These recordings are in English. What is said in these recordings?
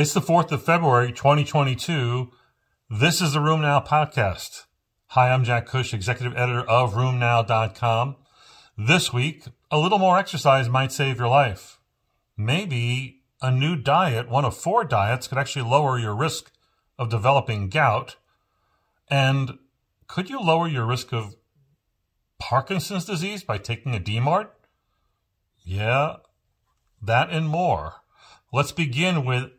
It's the 4th of February, 2022. This is the RheumNow podcast. Hi, I'm Jack Cush, executive editor of RheumNow.com. This week, a little more exercise might save your life. Maybe a new diet, one of four diets, could actually lower your risk of developing gout. And could you lower your risk of Parkinson's disease by taking a DMARD? Yeah, that and more. Let's begin with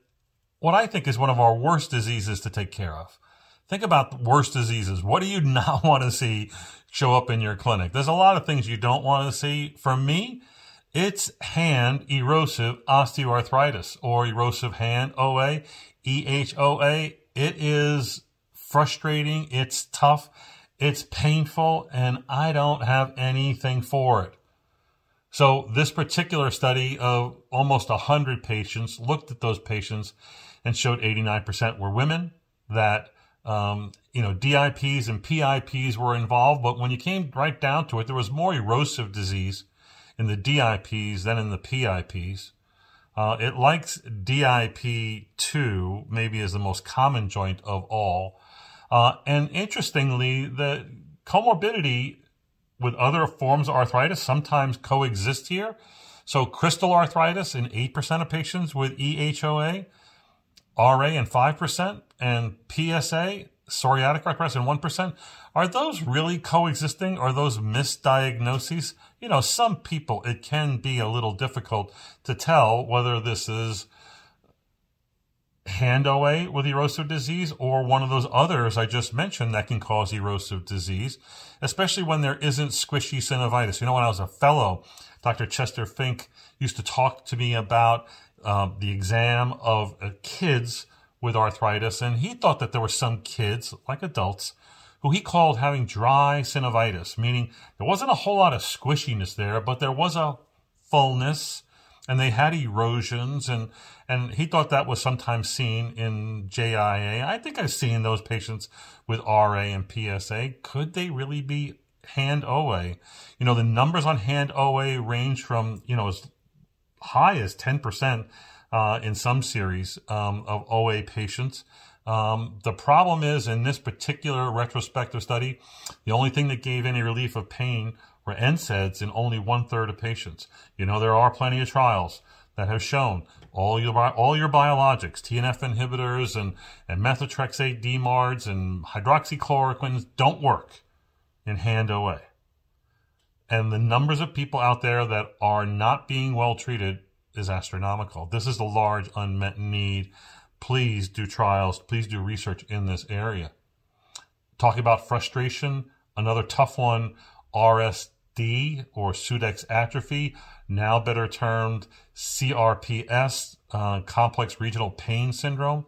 what I think is one of our worst diseases to take care of. Think about worst diseases. What do you not want to see show up in your clinic? There's a lot of things you don't want to see. For me, it's hand erosive osteoarthritis or erosive hand OA, EHOA. It is frustrating. It's tough. It's painful and I don't have anything for it. So this particular study of almost 100 patients looked at those patients and showed 89% were women, that um, you know DIPs and PIPs were involved, but when you came right down to it, there was more erosive disease in the DIPs than in the PIPs. Uh, it likes DIP2, maybe as the most common joint of all. Uh, and interestingly, the comorbidity with other forms of arthritis sometimes coexist here. So crystal arthritis in 8% of patients with EHOA, RA and 5%, and PSA, psoriatic arthritis and 1%. Are those really coexisting? Are those misdiagnoses? You know, some people, it can be a little difficult to tell whether this is hand OA with erosive disease or one of those others I just mentioned that can cause erosive disease, especially when there isn't squishy synovitis. You know, when I was a fellow, Dr. Chester Fink used to talk to me about um, the exam of uh, kids with arthritis, and he thought that there were some kids, like adults, who he called having dry synovitis, meaning there wasn't a whole lot of squishiness there, but there was a fullness, and they had erosions, and and he thought that was sometimes seen in JIA. I think I've seen those patients with RA and PSA. Could they really be hand OA? You know, the numbers on hand OA range from you know as high as 10% uh, in some series um, of OA patients. Um, the problem is in this particular retrospective study, the only thing that gave any relief of pain were NSAIDs in only one third of patients. You know, there are plenty of trials that have shown all your all your biologics, TNF inhibitors and, and methotrexate DMARDs and hydroxychloroquines don't work in hand OA and the numbers of people out there that are not being well treated is astronomical. This is a large unmet need. Please do trials. Please do research in this area. Talking about frustration, another tough one, RSD or Sudeck's atrophy, now better termed CRPS, uh, complex regional pain syndrome.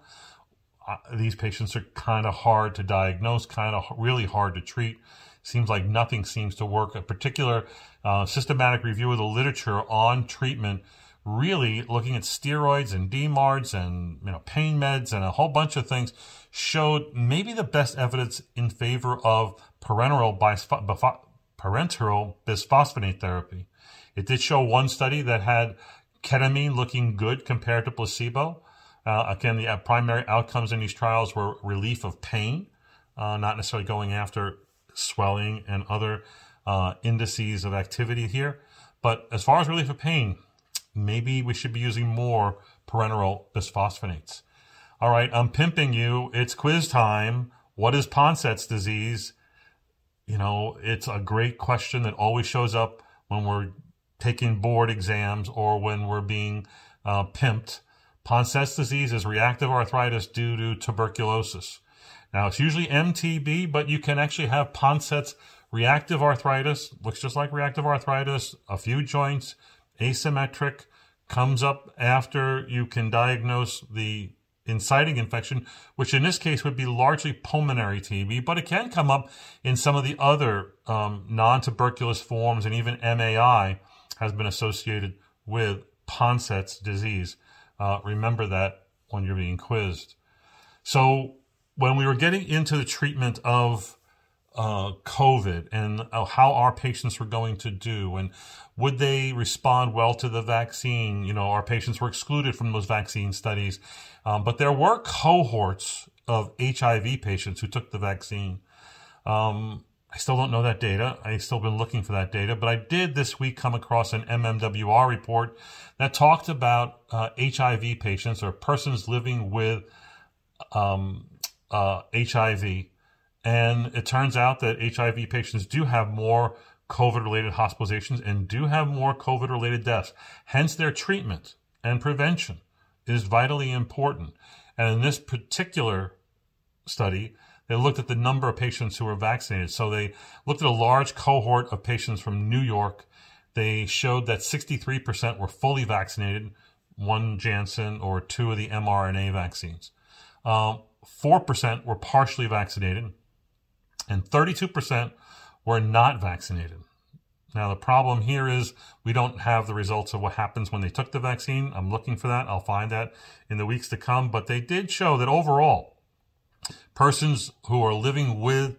Uh, these patients are kind of hard to diagnose, kind of really hard to treat. Seems like nothing seems to work. A particular uh, systematic review of the literature on treatment, really looking at steroids and DMARDs and you know pain meds and a whole bunch of things, showed maybe the best evidence in favor of parenteral, bisph- parenteral bisphosphonate therapy. It did show one study that had ketamine looking good compared to placebo. Uh, again, the primary outcomes in these trials were relief of pain, uh, not necessarily going after swelling, and other uh, indices of activity here. But as far as relief of pain, maybe we should be using more parenteral bisphosphonates. All right, I'm pimping you. It's quiz time. What is Poncet's disease? You know, it's a great question that always shows up when we're taking board exams or when we're being uh, pimped. Poncet's disease is reactive arthritis due to tuberculosis. Now, it's usually MTB, but you can actually have Poncet's reactive arthritis, looks just like reactive arthritis, a few joints, asymmetric, comes up after you can diagnose the inciting infection, which in this case would be largely pulmonary TB, but it can come up in some of the other um, non tuberculous forms, and even MAI has been associated with Poncet's disease. Uh, remember that when you're being quizzed. So, when we were getting into the treatment of uh, COVID and uh, how our patients were going to do and would they respond well to the vaccine? You know, our patients were excluded from those vaccine studies, um, but there were cohorts of HIV patients who took the vaccine. Um, I still don't know that data. I've still been looking for that data, but I did this week come across an MMWR report that talked about uh, HIV patients or persons living with um, uh, HIV. And it turns out that HIV patients do have more COVID related hospitalizations and do have more COVID related deaths. Hence, their treatment and prevention is vitally important. And in this particular study, they looked at the number of patients who were vaccinated. So they looked at a large cohort of patients from New York. They showed that 63% were fully vaccinated, one Janssen or two of the mRNA vaccines. Um, 4% were partially vaccinated, and 32% were not vaccinated. Now, the problem here is we don't have the results of what happens when they took the vaccine. I'm looking for that. I'll find that in the weeks to come. But they did show that overall, persons who are living with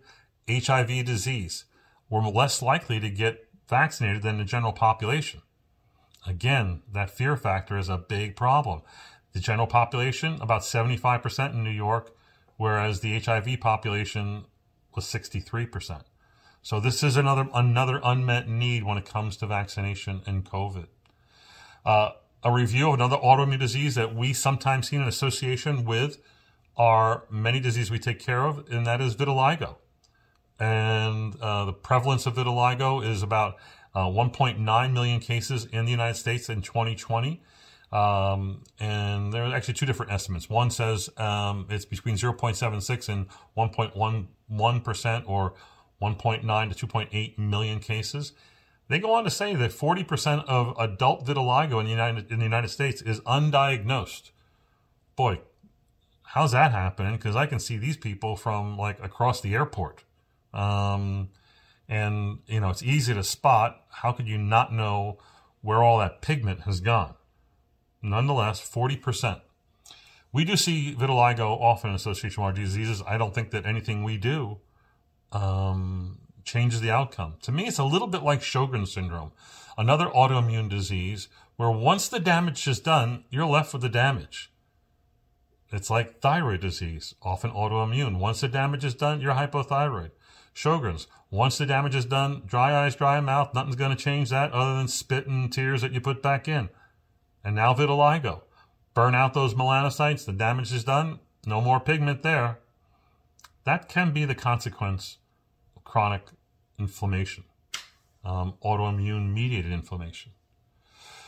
HIV disease were less likely to get vaccinated than the general population. Again, that fear factor is a big problem. The general population, about 75% in New York, whereas the HIV population was 63%. So this is another another unmet need when it comes to vaccination and COVID. Uh, a review of another autoimmune disease that we sometimes see in association with are many diseases we take care of, and that is vitiligo. And uh, the prevalence of vitiligo is about uh, 1.9 million cases in the United States in 2020. Um, and there are actually two different estimates. One says um, it's between 0.76 and 1.11% or 1.9 to 2.8 million cases. They go on to say that 40% of adult vitiligo in the United, in the United States is undiagnosed. Boy, how's that happening? Because I can see these people from like across the airport. Um, and, you know, it's easy to spot. How could you not know where all that pigment has gone? Nonetheless, 40%. We do see vitiligo often in association with our diseases. I don't think that anything we do um, changes the outcome. To me, it's a little bit like Sjogren's syndrome, another autoimmune disease where once the damage is done, you're left with the damage. It's like thyroid disease, often autoimmune. Once the damage is done, you're hypothyroid. Sjogren's, once the damage is done, dry eyes, dry mouth, nothing's going to change that other than spit and tears that you put back in. And now vitiligo. Burn out those melanocytes, the damage is done, no more pigment there. That can be the consequence of chronic inflammation, um, autoimmune mediated inflammation.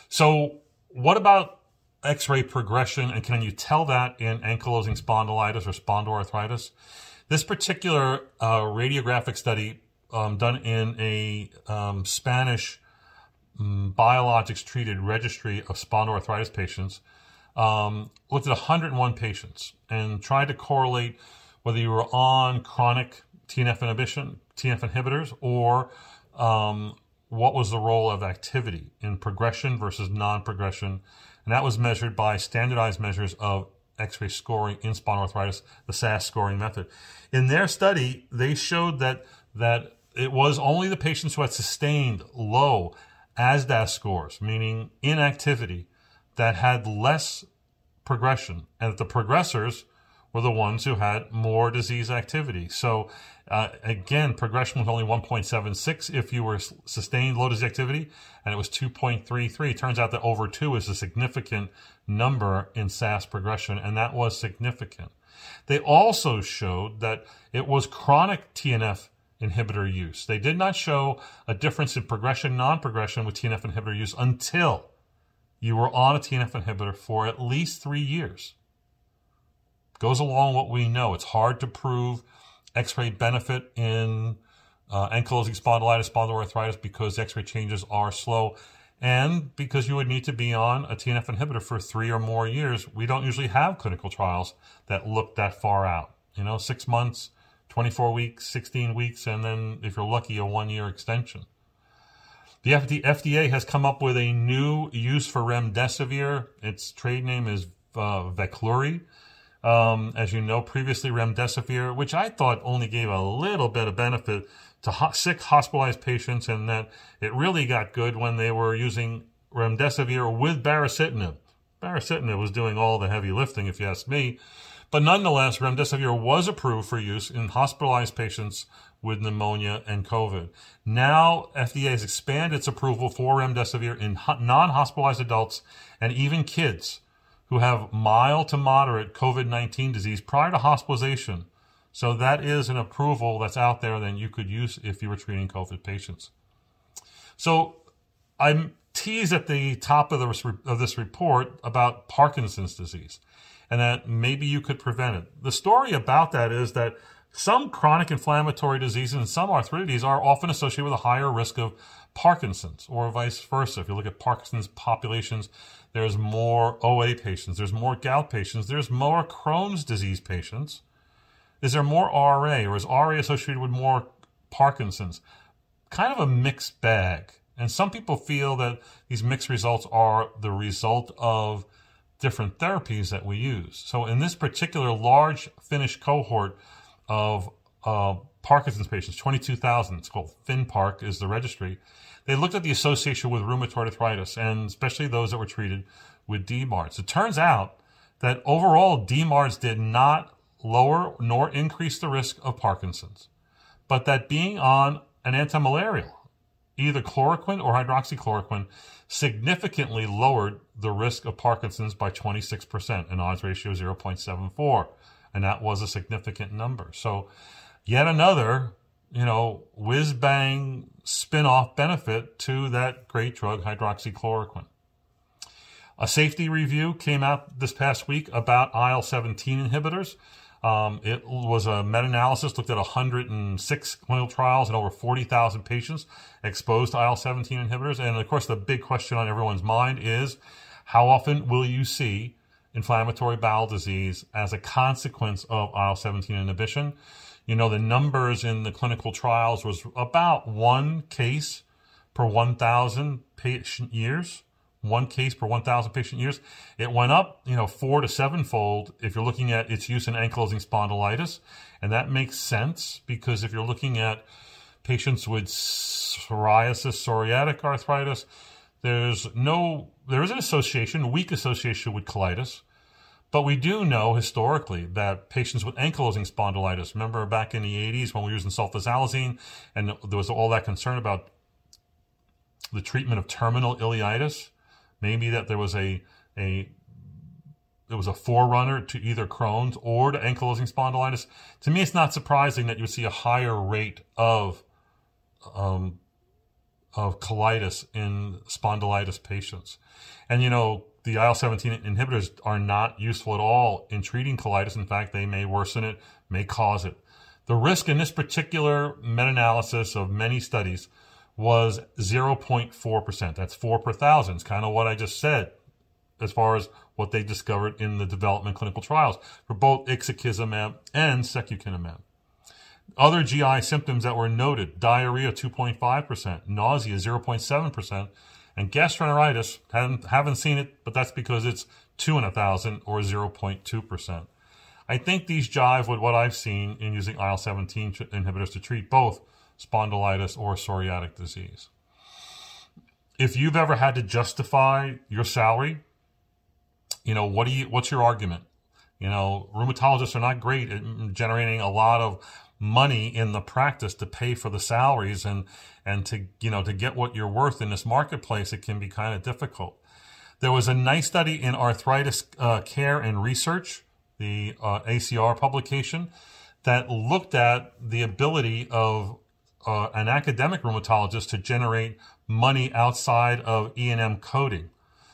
So, what about X-ray progression, and can you tell that in ankylosing spondylitis or spondyloarthritis? This particular uh, radiographic study um, done in a um, Spanish biologics treated registry of spondyloarthritis patients um, looked at 101 patients and tried to correlate whether you were on chronic TNF inhibition, TNF inhibitors, or um, what was the role of activity in progression versus non-progression and that was measured by standardized measures of X-ray scoring in spondyloarthritis, the SAS scoring method. In their study, they showed that that it was only the patients who had sustained low ASDAS scores, meaning inactivity, that had less progression, and that the progressors were the ones who had more disease activity. So uh, again, progression was only 1.76 if you were sustained low disease activity, and it was 2.33. It turns out that over 2 is a significant number in SAS progression, and that was significant. They also showed that it was chronic TNF inhibitor use. They did not show a difference in progression, non-progression with TNF inhibitor use until you were on a TNF inhibitor for at least three years. Goes along what we know. It's hard to prove X-ray benefit in uh, ankylosing spondylitis, spondyloarthritis because X-ray changes are slow, and because you would need to be on a TNF inhibitor for three or more years. We don't usually have clinical trials that look that far out. You know, six months, 24 weeks, 16 weeks, and then if you're lucky, a one-year extension. The FDA has come up with a new use for remdesivir. Its trade name is uh, Veklury. Um, as you know, previously remdesivir, which I thought only gave a little bit of benefit to ho- sick hospitalized patients, and that it really got good when they were using remdesivir with baricitinib. Baricitinib was doing all the heavy lifting, if you ask me. But nonetheless, remdesivir was approved for use in hospitalized patients with pneumonia and COVID. Now, FDA has expanded its approval for remdesivir in non-hospitalized adults and even kids who have mild to moderate COVID-19 disease prior to hospitalization. So that is an approval that's out there that you could use if you were treating COVID patients. So I'm teased at the top of, the, of this report about Parkinson's disease and that maybe you could prevent it. The story about that is that some chronic inflammatory diseases and some arthritis are often associated with a higher risk of Parkinson's or vice versa. If you look at Parkinson's populations, there's more OA patients, there's more gout patients, there's more Crohn's disease patients. Is there more RA or is RA associated with more Parkinson's? Kind of a mixed bag. And some people feel that these mixed results are the result of different therapies that we use. So in this particular large Finnish cohort of uh, Parkinson's patients, 22,000, it's called FinPark is the registry. They looked at the association with rheumatoid arthritis and especially those that were treated with DMARDs. It turns out that overall DMARDs did not lower nor increase the risk of Parkinson's, but that being on an antimalarial either chloroquine or hydroxychloroquine significantly lowered the risk of Parkinson's by 26%, an odds ratio of 0.74. And that was a significant number. So, yet another, you know, whiz bang spin off benefit to that great drug, hydroxychloroquine. A safety review came out this past week about IL 17 inhibitors. Um, it was a meta-analysis, looked at 106 clinical trials and over 40,000 patients exposed to IL-17 inhibitors. And of course, the big question on everyone's mind is, how often will you see inflammatory bowel disease as a consequence of IL-17 inhibition? You know, the numbers in the clinical trials was about one case per 1,000 patient years one case per 1,000 patient years. It went up, you know, four to sevenfold if you're looking at its use in ankylosing spondylitis. And that makes sense because if you're looking at patients with psoriasis, psoriatic arthritis, there's no, there is an association, weak association with colitis. But we do know historically that patients with ankylosing spondylitis, remember back in the 80s when we were using sulfasalazine and there was all that concern about the treatment of terminal ileitis, Maybe that there was a a it was a forerunner to either Crohn's or to ankylosing spondylitis. To me, it's not surprising that you would see a higher rate of um, of colitis in spondylitis patients. And you know, the IL-17 inhibitors are not useful at all in treating colitis. In fact, they may worsen it, may cause it. The risk in this particular meta-analysis of many studies was 0.4%. That's 4 per thousand. It's kind of what I just said as far as what they discovered in the development clinical trials for both ixekizumab and secukinumab. Other GI symptoms that were noted, diarrhea 2.5%, nausea 0.7%, and gastroenteritis, haven't, haven't seen it, but that's because it's 2 in a 1,000 or 0.2%. I think these jive with what I've seen in using IL-17 inhibitors to treat both spondylitis, or psoriatic disease. If you've ever had to justify your salary, you know, what do you, what's your argument? You know, rheumatologists are not great at generating a lot of money in the practice to pay for the salaries and, and to, you know, to get what you're worth in this marketplace, it can be kind of difficult. There was a nice study in arthritis uh, care and research, the uh, ACR publication, that looked at the ability of uh, an academic rheumatologist to generate money outside of E&M coding.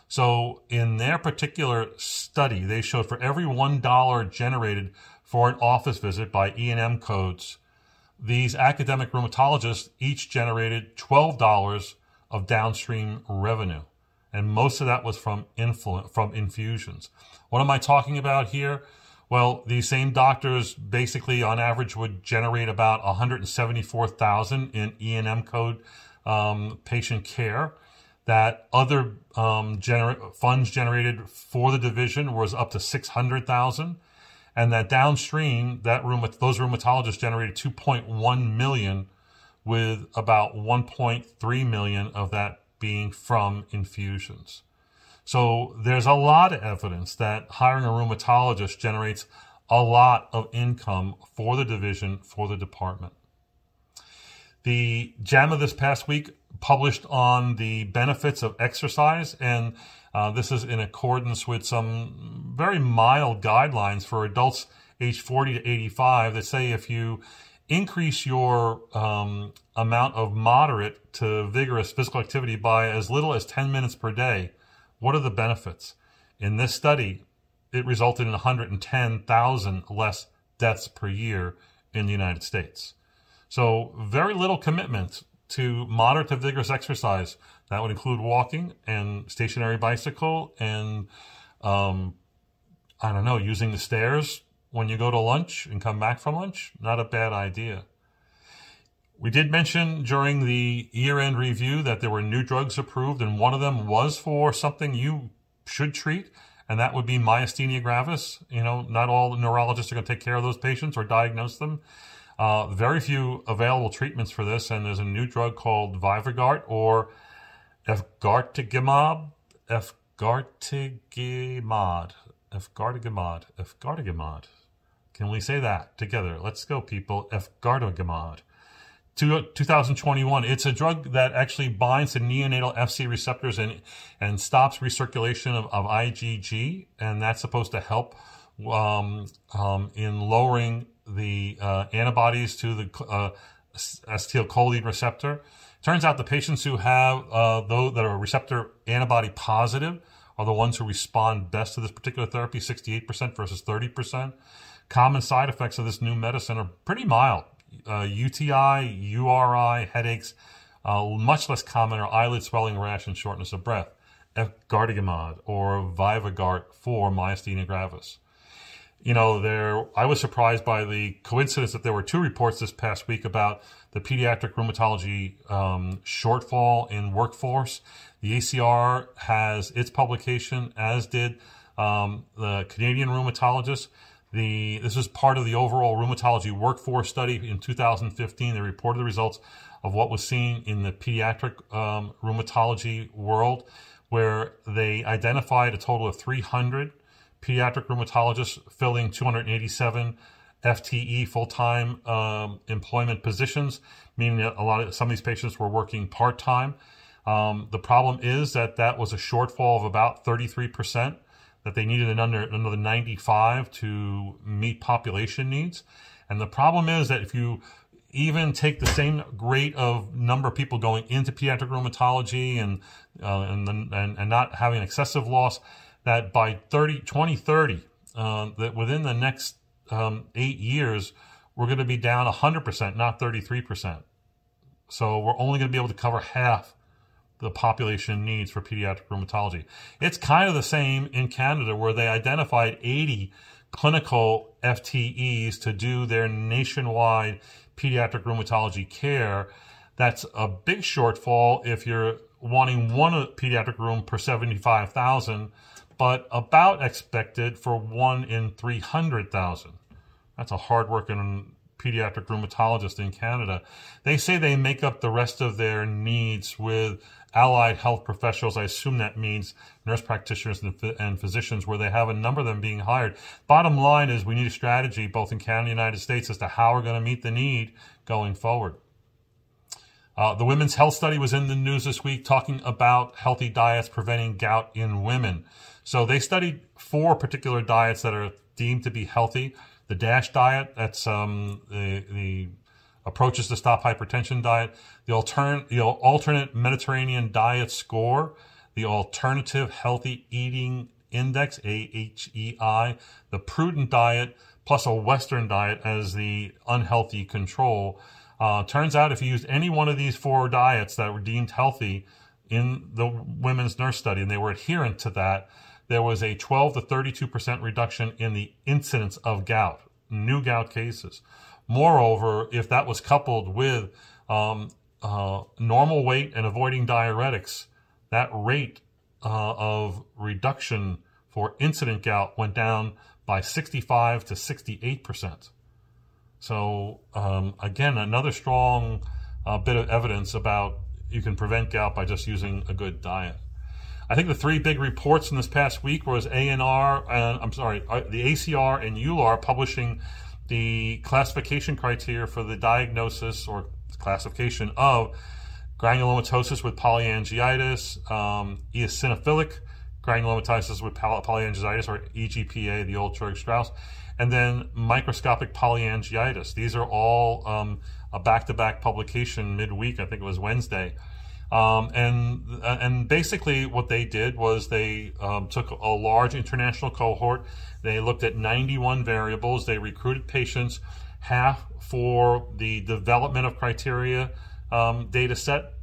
So in their particular study, they showed for every $1 generated for an office visit by E&M codes, these academic rheumatologists each generated $12 of downstream revenue. And most of that was from influ- from infusions. What am I talking about here? Well, these same doctors basically on average would generate about 174,000 in E&M code um, patient care. That other um, gener- funds generated for the division was up to 600,000. and that downstream, that rheumat- those rheumatologists generated 2.1 million, with about 1.3 million of that being from infusions. So there's a lot of evidence that hiring a rheumatologist generates a lot of income for the division, for the department. The JAMA this past week published on the benefits of exercise, and uh, this is in accordance with some very mild guidelines for adults age 40 to 85 that say if you increase your um, amount of moderate to vigorous physical activity by as little as 10 minutes per day, what are the benefits? In this study, it resulted in 110,000 less deaths per year in the United States. So very little commitment to moderate to vigorous exercise. That would include walking and stationary bicycle and, um, I don't know, using the stairs when you go to lunch and come back from lunch. Not a bad idea. We did mention during the year end review that there were new drugs approved, and one of them was for something you should treat, and that would be myasthenia gravis. You know, not all neurologists are going to take care of those patients or diagnose them. Uh, very few available treatments for this, and there's a new drug called Vyvgart or efgartigimod. Efgartigimod. Efgartigimod. Efgartigimod. Can we say that together? Let's go, people. Efgartigimod. 2021. It's a drug that actually binds to neonatal FC receptors and and stops recirculation of, of IgG, and that's supposed to help um, um, in lowering the uh, antibodies to the uh, acetylcholine receptor. Turns out the patients who have uh, those that are receptor antibody positive are the ones who respond best to this particular therapy, 68% versus 30%. Common side effects of this new medicine are pretty mild. Uh, UTI, URI, headaches, uh, much less common are eyelid swelling, rash, and shortness of breath. Efgartigimod or Vyvgart for myasthenia gravis you know, there I was surprised by the coincidence that there were two reports this past week about the pediatric rheumatology um, shortfall in workforce. The ACR has its publication, as did um, the Canadian rheumatologists. The this is part of the overall rheumatology workforce study in 2015. They reported the results of what was seen in the pediatric um, rheumatology world, where they identified a total of 300 pediatric rheumatologists filling 287 FTE full-time um, employment positions, meaning that a lot of some of these patients were working part-time. Um, the problem is that that was a shortfall of about 33%, that they needed another, another 95 to meet population needs. And the problem is that if you even take the same rate of number of people going into pediatric rheumatology and, uh, and, and, and not having excessive loss, that by 30, 2030, uh, that within the next um, eight years, we're going to be down 100%, not 33%. So we're only going to be able to cover half the population needs for pediatric rheumatology. It's kind of the same in Canada where they identified 80 clinical FTEs to do their nationwide pediatric rheumatology care. That's a big shortfall if you're wanting one pediatric rheum per 75,000 but about expected for one in 300,000. That's a hardworking pediatric rheumatologist in Canada. They say they make up the rest of their needs with allied health professionals. I assume that means nurse practitioners and, and, physicians, where they have a number of them being hired. Bottom line is we need a strategy both in Canada and the United States as to how we're going to meet the need going forward. Uh, the women's health study was in the news this week talking about healthy diets preventing gout in women. So they studied four particular diets that are deemed to be healthy. The DASH diet, that's um, the, the approaches to stop hypertension diet. The, altern- the alternate Mediterranean diet score, the alternative healthy eating index, AHEI, the prudent diet, plus a Western diet as the unhealthy control. Uh, turns out if you used any one of these four diets that were deemed healthy in the women's nurse study and they were adherent to that, there was a 12 to 32% reduction in the incidence of gout, new gout cases. Moreover, if that was coupled with um, uh, normal weight and avoiding diuretics, that rate uh, of reduction for incident gout went down by 65 to 68%. So, um, again, another strong uh, bit of evidence about you can prevent gout by just using a good diet. I think the three big reports in this past week was ANR, and I'm sorry, uh, the ACR and EULAR publishing the classification criteria for the diagnosis or classification of granulomatosis with polyangiitis, um, eosinophilic granulomatosis with polyangiitis or EGPA, the old Churg Strauss, and then microscopic polyangiitis. These are all um, a back-to-back publication midweek. I think it was Wednesday. Um, and and basically what they did was they um, took a large international cohort. They looked at 91 variables. They recruited patients, half for the development of criteria um, data set,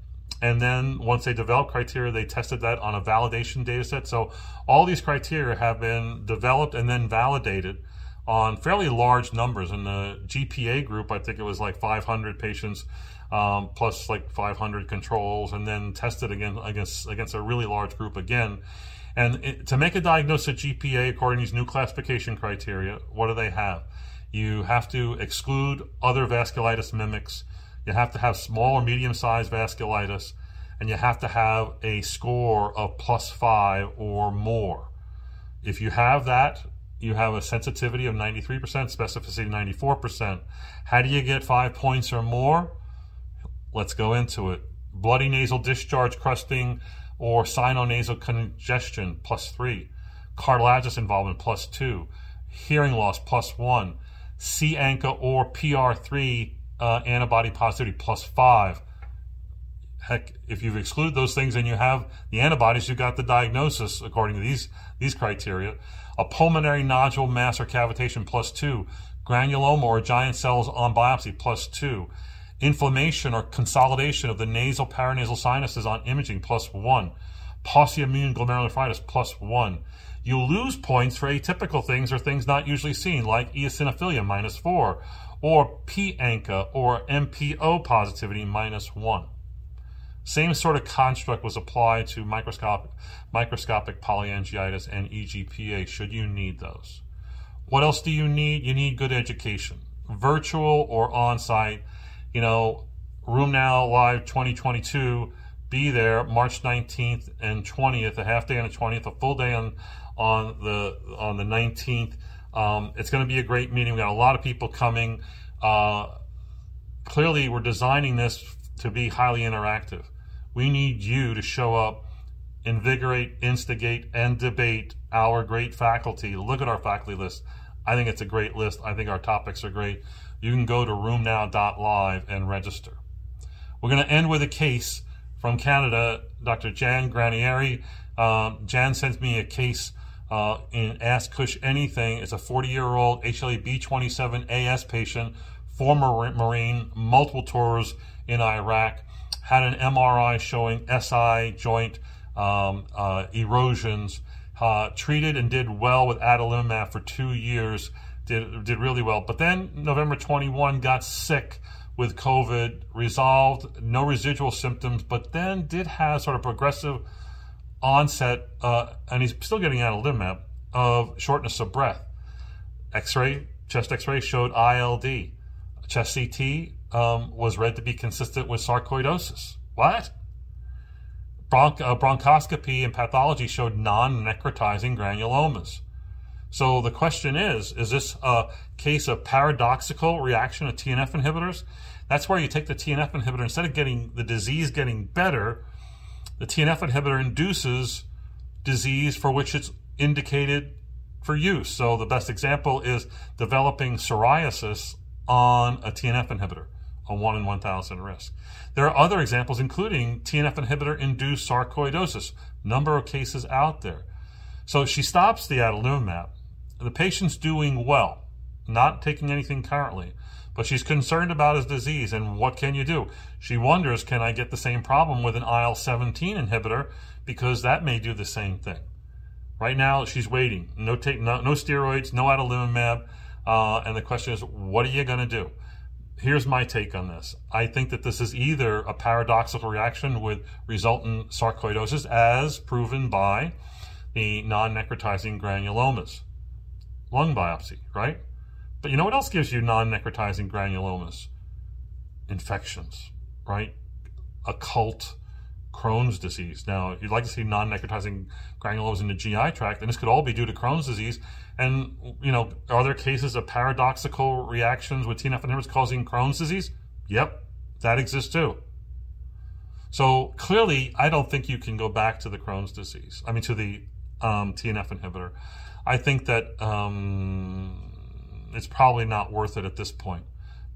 and then once they developed criteria, they tested that on a validation data set. So all these criteria have been developed and then validated on fairly large numbers. In the GPA group, I think it was like 500 patients um, plus like 500 controls, and then tested again against against a really large group again. And it, to make a diagnosis of GPA according to these new classification criteria, what do they have? You have to exclude other vasculitis mimics. You have to have small or medium sized vasculitis, and you have to have a score of plus five or more. If you have that, you have a sensitivity of 93%, specificity 94%. How do you get five points or more? Let's go into it. Bloody nasal discharge crusting or sinonasal congestion, plus three. Cartilaginous involvement, plus two. Hearing loss, plus one. C-ANCA or PR3 uh, antibody positivity, plus five. Heck, if you've excluded those things and you have the antibodies, you've got the diagnosis according to these, these criteria. A pulmonary nodule mass or cavitation, plus two. Granuloma or giant cells on biopsy, plus two inflammation or consolidation of the nasal paranasal sinuses on imaging plus one, pauciimmune glomerulonephritis plus one. You lose points for atypical things or things not usually seen, like eosinophilia minus four, or P-ANCA or MPO positivity minus one. Same sort of construct was applied to microscopic, microscopic polyangiitis and EGPA, should you need those. What else do you need? You need good education, virtual or on site you know, RheumNow Live 2022, be there March 19th and 20th, a half day on the 20th, a full day on on the on the 19th. Um, it's going to be a great meeting. We got a lot of people coming. Uh, clearly, we're designing this to be highly interactive. We need you to show up, invigorate, instigate, and debate our great faculty. Look at our faculty list. I think it's a great list. I think our topics are great you can go to rheumnow.live and register. We're going to end with a case from Canada. Dr. Jan Granieri. Uh, Jan sends me a case uh, in Ask Cush Anything. It's a 40 year old HLA B27 AS patient, former Marine, multiple tours in Iraq, had an MRI showing SI joint um, uh, erosions, uh, treated and did well with adalimumab for two years did did really well. But then November 21 got sick with COVID, resolved, no residual symptoms, but then did have sort of progressive onset, uh, and he's still getting adalimumab of shortness of breath. X-ray, chest X-ray showed ILD. Chest CT um, was read to be consistent with sarcoidosis. What? Uh, bronchoscopy and pathology showed non-necrotizing granulomas. So the question is, is this a case of paradoxical reaction to TNF inhibitors? That's where you take the TNF inhibitor, instead of getting the disease getting better, the TNF inhibitor induces disease for which it's indicated for use. So the best example is developing psoriasis on a TNF inhibitor, a 1 in 1,000 risk. There are other examples, including TNF inhibitor induced sarcoidosis, number of cases out there. So she stops the adalimumab the patient's doing well, not taking anything currently, but she's concerned about his disease and what can you do? She wonders, can I get the same problem with an IL 17 inhibitor because that may do the same thing. Right now, she's waiting. No, take, no, no steroids, no adalimumab. Uh, and the question is, what are you going to do? Here's my take on this. I think that this is either a paradoxical reaction with resultant sarcoidosis, as proven by the non necrotizing granulomas lung biopsy, right? But you know what else gives you non-necrotizing granulomas? Infections, right? Occult Crohn's disease. Now, if you'd like to see non-necrotizing granulomas in the GI tract, and this could all be due to Crohn's disease. And, you know, are there cases of paradoxical reactions with TNF inhibitors causing Crohn's disease? Yep, that exists too. So clearly, I don't think you can go back to the Crohn's disease. I mean, to the um, TNF inhibitor. I think that um, it's probably not worth it at this point.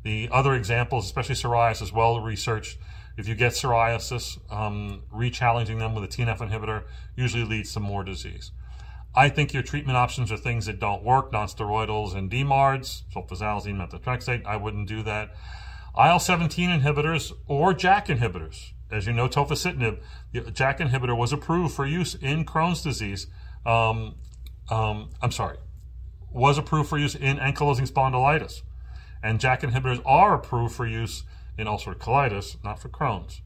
The other examples, especially psoriasis, as well researched. If you get psoriasis, um, re-challenging them with a TNF inhibitor usually leads to more disease. I think your treatment options are things that don't work, nonsteroidals and DMARDs, sulfasalazine, methotrexate. I wouldn't do that. IL-17 inhibitors or JAK inhibitors. As you know, tofacitinib, the JAK inhibitor was approved for use in Crohn's disease. Um, um, I'm sorry, was approved for use in ankylosing spondylitis. And JAK inhibitors are approved for use in ulcerative colitis, not for Crohn's.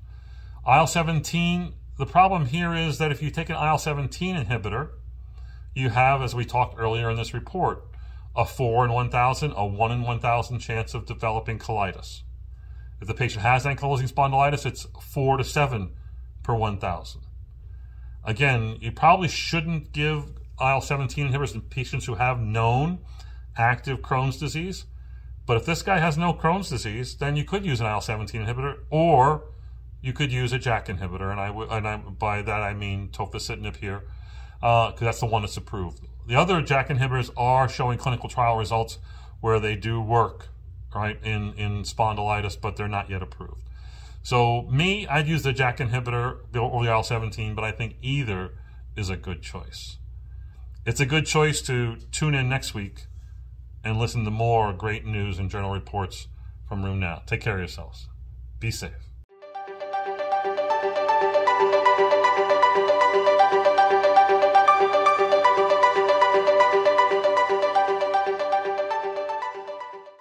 IL-17, the problem here is that if you take an IL-17 inhibitor, you have, as we talked earlier in this report, a 4 in 1,000, a 1 in 1,000 chance of developing colitis. If the patient has ankylosing spondylitis, it's 4 to 7 per 1,000. Again, you probably shouldn't give IL-17 inhibitors in patients who have known active Crohn's disease. But if this guy has no Crohn's disease, then you could use an IL-17 inhibitor, or you could use a JAK inhibitor, and I and I, by that I mean tofacitinib here, because uh, that's the one that's approved. The other JAK inhibitors are showing clinical trial results where they do work, right, in in spondylitis, but they're not yet approved. So me, I'd use the JAK inhibitor or the IL-17, but I think either is a good choice. It's a good choice to tune in next week and listen to more great news and journal reports from RheumNow. Take care of yourselves. Be safe.